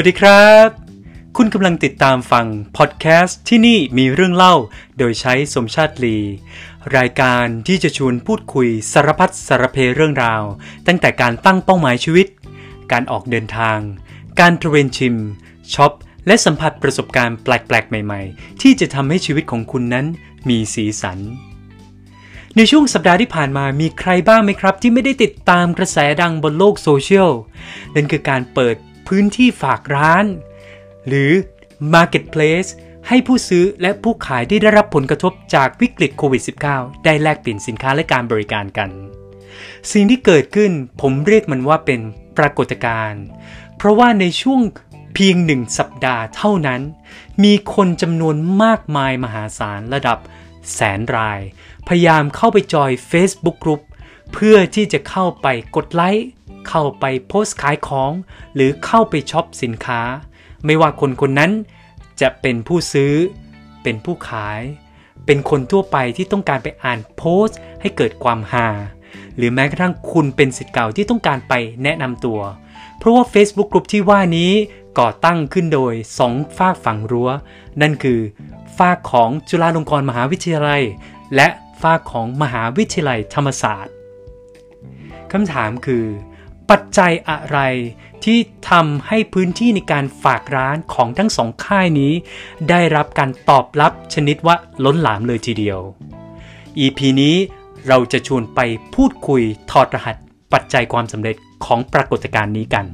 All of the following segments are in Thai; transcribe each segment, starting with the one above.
สวัสดีครับ คุณกำลังติดตามฟังพอดแคสต์ที่นี่มีเรื่องเล่า โดยใช้สมชาติลี รายการที่จะชวนพูดคุยสารพัดสารเพเรื่องราว ตั้งแต่การตั้งเป้าหมายชีวิต การออกเดินทาง การตระเวนชิมช็อปและสัมผัสประสบการณ์แปลกๆ ใหม่ๆ ที่จะทำให้ชีวิตของคุณนั้นมีสีสัน ในช่วงสัปดาห์ที่ผ่านมามีใครบ้างไหมครับ ที่ไม่ได้ติดตามกระแสดังบนโลกโซเชียลนั่นคือการเปิด พื้นที่ฝากร้าน หรือ Marketplace ให้ผู้ซื้อและผู้ขายที่ได้รับผลกระทบจากวิกฤตโควิด -19 ได้แลกเปลี่ยนสินค้าและการบริการกัน สิ่งที่เกิดขึ้นผมเรียกมันว่าเป็นปรากฏการณ์เพราะว่าในช่วงเพียงหนึ่งสัปดาห์เท่านั้น มีคนจำนวนมากมายมหาศาลระดับแสนราย พยายามเข้าไปจอย Facebook Group เพื่อที่จะเข้าไปกดไลค์ เข้าไปโพสต์ขายของ หรือเข้าไปช็อปสินค้า ไม่ว่าคนคนนั้นจะเป็นผู้ซื้อ เป็นผู้ขาย เป็นคนทั่วไปที่ต้องการไปอ่านโพสต์ ให้เกิดความฮาหรือแม้กระทั่งคุณเป็นสิทธิ์เก่าที่ต้องการไปแนะนำตัว เพราะว่า Facebook Group ที่ว่านี้ก่อตั้งขึ้นโดยสองฝากฝั่งรั้ว นั่นคือฝากของจุฬาลงกรณ์มหาวิทยาลัย และฝากของมหาวิทยาลัยธรรมศาสตร์คำถามคือ ปัจจัยอะไรที่ทำให้พื้นที่ในการฝากร้านของทั้งสองค่ายนี้ ได้รับการตอบรับชนิดว่าล้นหลามเลยทีเดียว EP นี้เราจะชวนไปพูดคุยถอดรหัสปัจจัยความสำเร็จของปรากฏการณ์นี้กัน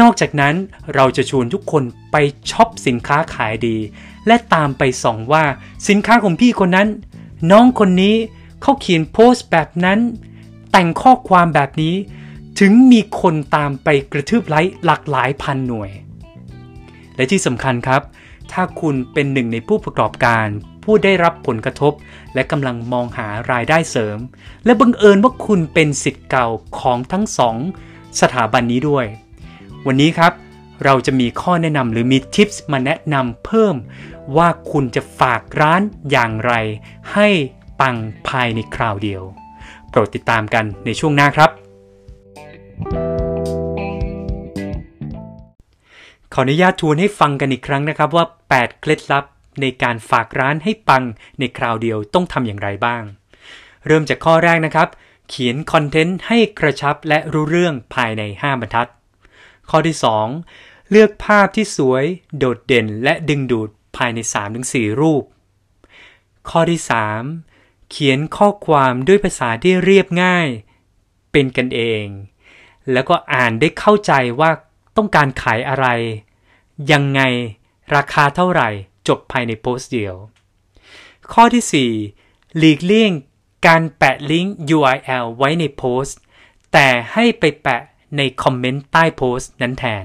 นอกจากนั้นเราจะชวนทุกคนไปช็อปสินค้าขายดี และตามไปส่องว่าสินค้าของพี่คนนั้น น้องคนนี้เขาเขียนโพสต์แบบนั้น แต่งข้อความแบบนี้ ถึงมีคนตามไปกระทืบไลค์หลากหลายพันหน่วย และที่สำคัญครับ ถ้าคุณเป็นหนึ่งในผู้ประกอบการ ผู้ได้รับผลกระทบ และกำลังมองหารายได้เสริม และบังเอิญว่าคุณเป็นสิทธิ์เก่าของทั้งสองสถาบันนี้ด้วย วันนี้ครับเราจะมีข้อแนะนำหรือมีทิปส์มาแนะนำเพิ่ม ว่าคุณจะฝากร้านอย่างไร ให้ปังภายในคราวเดียว โปรดติดตามกันในช่วงหน้าครับ ขออนุญาตทวนให้ฟังกันอีกครั้งนะครับว่า 8 เคล็ดลับในการฝากร้านให้ปังในคราวเดียวต้องทำอย่างไรบ้าง เริ่มจากข้อแรกนะครับ เขียนคอนเทนต์ให้กระชับและรู้เรื่องภายใน 5 บรรทัด ข้อที่ 2 เลือกภาพที่สวย โดดเด่นและดึงดูดภายใน 3-4 รูป ข้อที่ 3 เขียนข้อความด้วยภาษาที่เรียบง่าย เป็นกันเอง แล้วก็อ่านได้เข้าใจว่าต้องการขายอะไร ยังไงราคาเท่าไหร่จบภายในโพสต์เดียว ข้อที่ 4 หลีกเลี่ยงการแปะลิงก์ URL ไว้ในโพสต์ แต่ให้ไปแปะในคอมเมนต์ใต้โพสต์นั้นแทน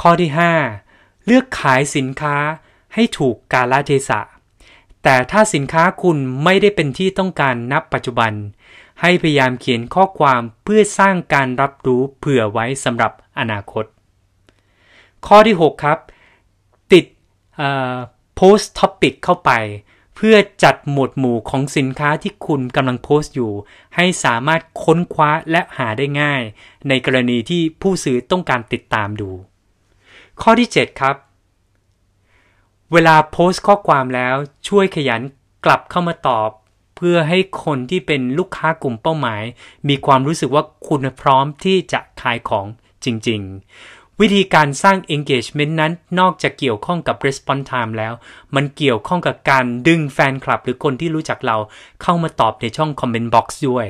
ข้อที่ 5 เลือกขายสินค้าให้ถูกกาลเทศะ แต่ถ้าสินค้าคุณไม่ได้เป็นที่ต้องการนับปัจจุบัน ให้พยายามเขียนข้อความเพื่อสร้างการรับรู้เผื่อไว้สำหรับอนาคต ข้อที่ 6 ครับ ติด post topic เข้าไป เพื่อจัดหมวดหมู่ของสินค้าที่คุณกำลังโพสต์อยู่ ให้สามารถค้นคว้าและหาได้ง่าย ในกรณีที่ผู้ซื้อต้องการติดตามดู ข้อที่ 7 ครับ เวลาโพสต์ข้อความแล้วช่วยขยันกลับเข้ามาตอบ เพื่อให้คนที่เป็นลูกค้ากลุ่มเป้าหมาย มีความรู้สึกว่าคุณพร้อมที่จะขายของจริง ๆ วิธีการสร้าง engagement นั้นนอกจากเกี่ยวข้องกับ response time แล้ว มันเกี่ยวข้องกับการดึงแฟนคลับ หรือคนที่รู้จักเราเข้ามาตอบในช่อง comment box ด้วย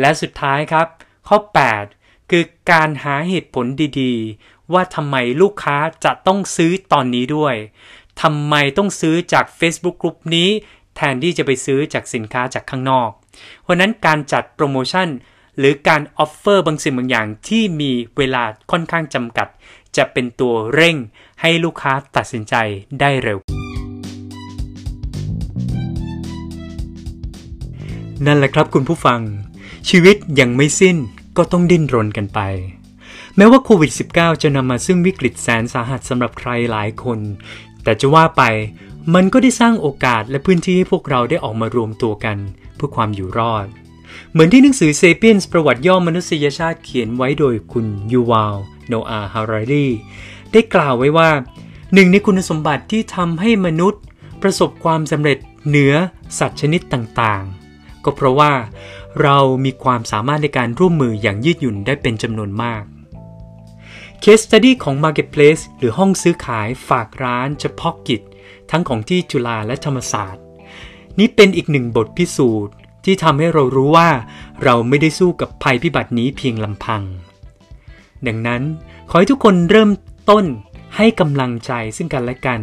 และสุดท้ายครับ ข้อ 8 คือการหาเหตุผลดีๆ ว่าทำไมลูกค้าจะต้องซื้อตอนนี้ด้วยทำไมต้องซื้อจาก Facebook Group นี้ แทนที่จะไปซื้อจากสินค้าจากข้างนอกเพราะนั้นการจัดโปรโมชั่นหรือการออฟเฟอร์บางสิ่งบางอย่างที่มีเวลาค่อนข้างจำกัด จะเป็นตัวเร่งให้ลูกค้าตัดสินใจได้เร็ว นั่นแหละครับคุณผู้ฟัง ชีวิตยังไม่สิ้นก็ต้องดิ้นรนกันไป แม้ว่าโควิด -19 จะนำมาซึ่งวิกฤตแสนสาหัสสำหรับใครหลายคน แต่จะว่าไป มันก็ได้สร้างโอกาสและพื้นที่ให้พวกเราได้ออกมารวมตัวกันเพื่อความอยู่รอด เหมือนที่หนังสือเซเปียนส์ประวัติย่อมนุษยชาติเขียนไว้โดยคุณยูวาลโนอาฮารารีได้กล่าวไว้ว่า หนึ่งในคุณสมบัติที่ทำให้มนุษย์ ประสบความสำเร็จเหนือสัตว์ชนิดต่างๆ ก็เพราะว่าเรามีความสามารถในการร่วมมืออย่างยืดหยุ่นได้เป็นจำนวนมาก Case Study ของ Marketplace หรือห้องซื้อขายฝากร้านเฉพาะกิจ ทั้งของที่จุฬาและธรรมศาสตร์ นี่เป็นอีกหนึ่งบทพิสูจน์ที่ทำให้เรารู้ว่า เราไม่ได้สู้กับภัยพิบัตินี้เพียงลำพัง ดังนั้นขอให้ทุกคนเริ่มต้นให้กำลังใจซึ่งกันและกัน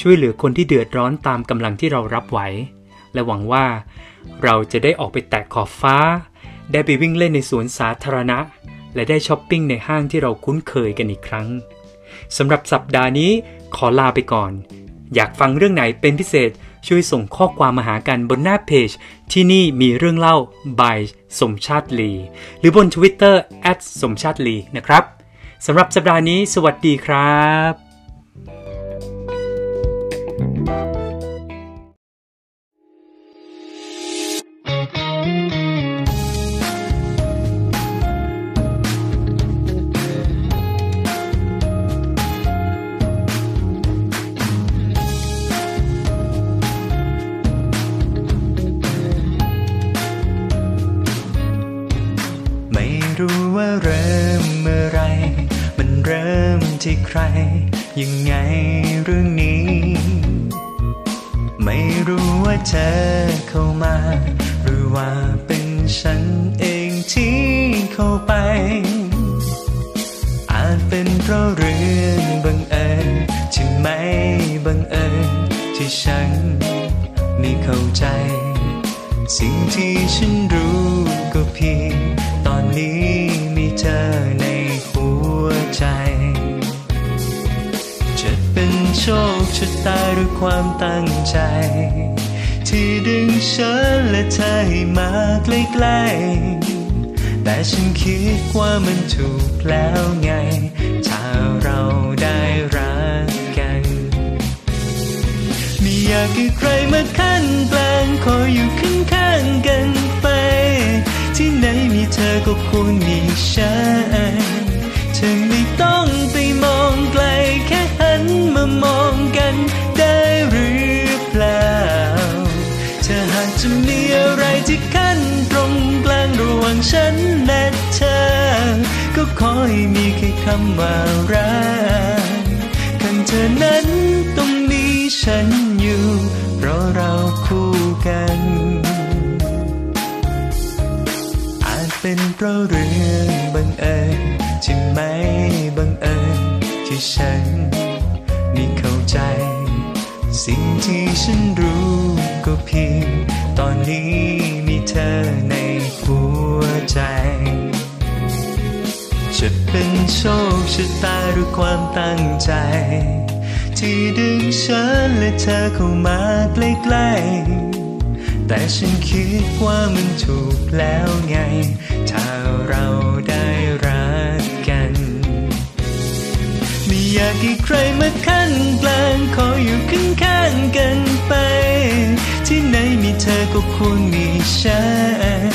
ช่วยเหลือคนที่เดือดร้อนตามกำลังที่เรารับไหว และหวังว่า เราจะได้ออกไปแตะขอบฟ้า ได้ไปวิ่งเล่นในสวนสาธารณะ และได้ช้อปปิ้งในห้างที่เราคุ้นเคยกันอีกครั้งสำหรับสัปดาห์นี้ขอลาไปก่อน อยากฟังเรื่องไหนเป็นพิเศษ ช่วยส่งข้อความมาหากันบนหน้าเพจ ที่นี่มีเรื่องเล่า by สมชาติลี หรือบน Twitter สมชาติลีนะครับสำหรับสัปดาห์นี้ สวัสดีครับไม่ ว่าเริ่มเมื่อไร มันเริ่มที่ใคร ยังไงเรื่องนี้ ไม่รู้ว่าเธอเข้ามา หรือว่าเป็นฉันเองที่เข้าไป อาจเป็นเพราะเรื่องบังเอิญที่ไม่บังเอิญที่ฉันไม่เข้าใจ สิ่งที่ฉันรู้ก็เพียงตอนนี้ เธอในหัวใจ จะเป็นโชคชะตาหรือความตั้งใจ ที่ดึงฉันและเธอให้มาใกล้ๆแต่ฉันคิดว่ามันถูกแล้วไง ถ้าเราได้รักกัน ไม่อยากให้ใครมาขั้นกลางขออยู่ข้างๆกันไป ที่ไหน เธอก็ควรมีฉันเธอไม่ต้องไปมองไกลแค่หันมามองกันได้หรือเปล่า เธอหากจะมีอะไรที่ขั้นตรงกลางระหว่างฉันและเธอ ก็ขอให้มีแค่คำว่ารักข้างเธอนั้นต้องมีฉันอยู่ เพราะเราคู่กัน เพราะเรื่องบังเอิญที่ไม่บังเอิญที่ฉันไมีเข้าใจ สิ่งที่ฉันรู้ก็เพียงตอนนี้มีเธอในหัวใจจะเป็นโชคชะตาหรือความตั้งใจ ที่ดึงฉันและเธอเข้ามาใกล้ๆ แต่ฉันคิดว่ามันถูกแล้วไง ถ้าเราได้รักกัน ไม่อยากให้ใครมาขั้นกลางขออยู่ข้างข้างๆกันไป ที่ไหนมีเธอก็ควรมีฉัน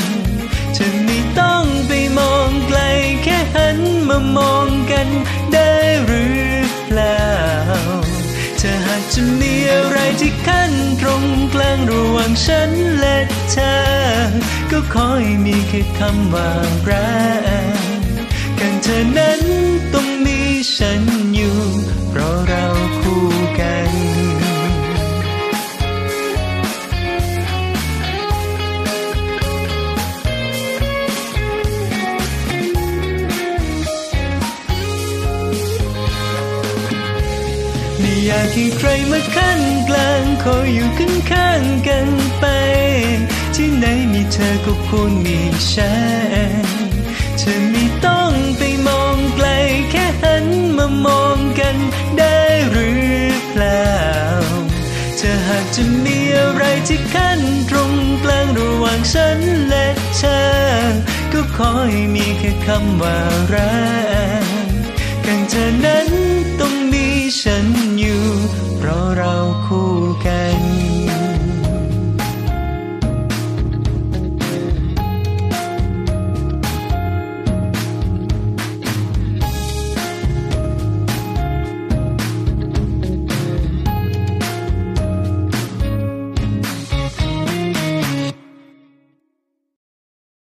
เธอไม่ต้องไปมองไกลแค่หันมามองกัน จะมีอะไรที่ขั้นตรงกลางระหว่างฉันและเธอ ก็คอยมีแค่คำว่ารักกันเธอนั้นต้องมีฉัน อยากให้ใครมาขั้นกลางขออยู่ข้างข้างๆกันไป ที่ไหนมีเธอก็ควรมีฉันเธอไม่ต้องไปมองไกลแค่หันมามองกันได้หรือเปล่า เธอหากจะมีอะไรที่ขั้นตรงกลางระหว่างฉันและเธอ ก็ขอให้มีแค่คำว่ารักกันเธอนั้นต้องมีฉัน เพราะเราคู่กัน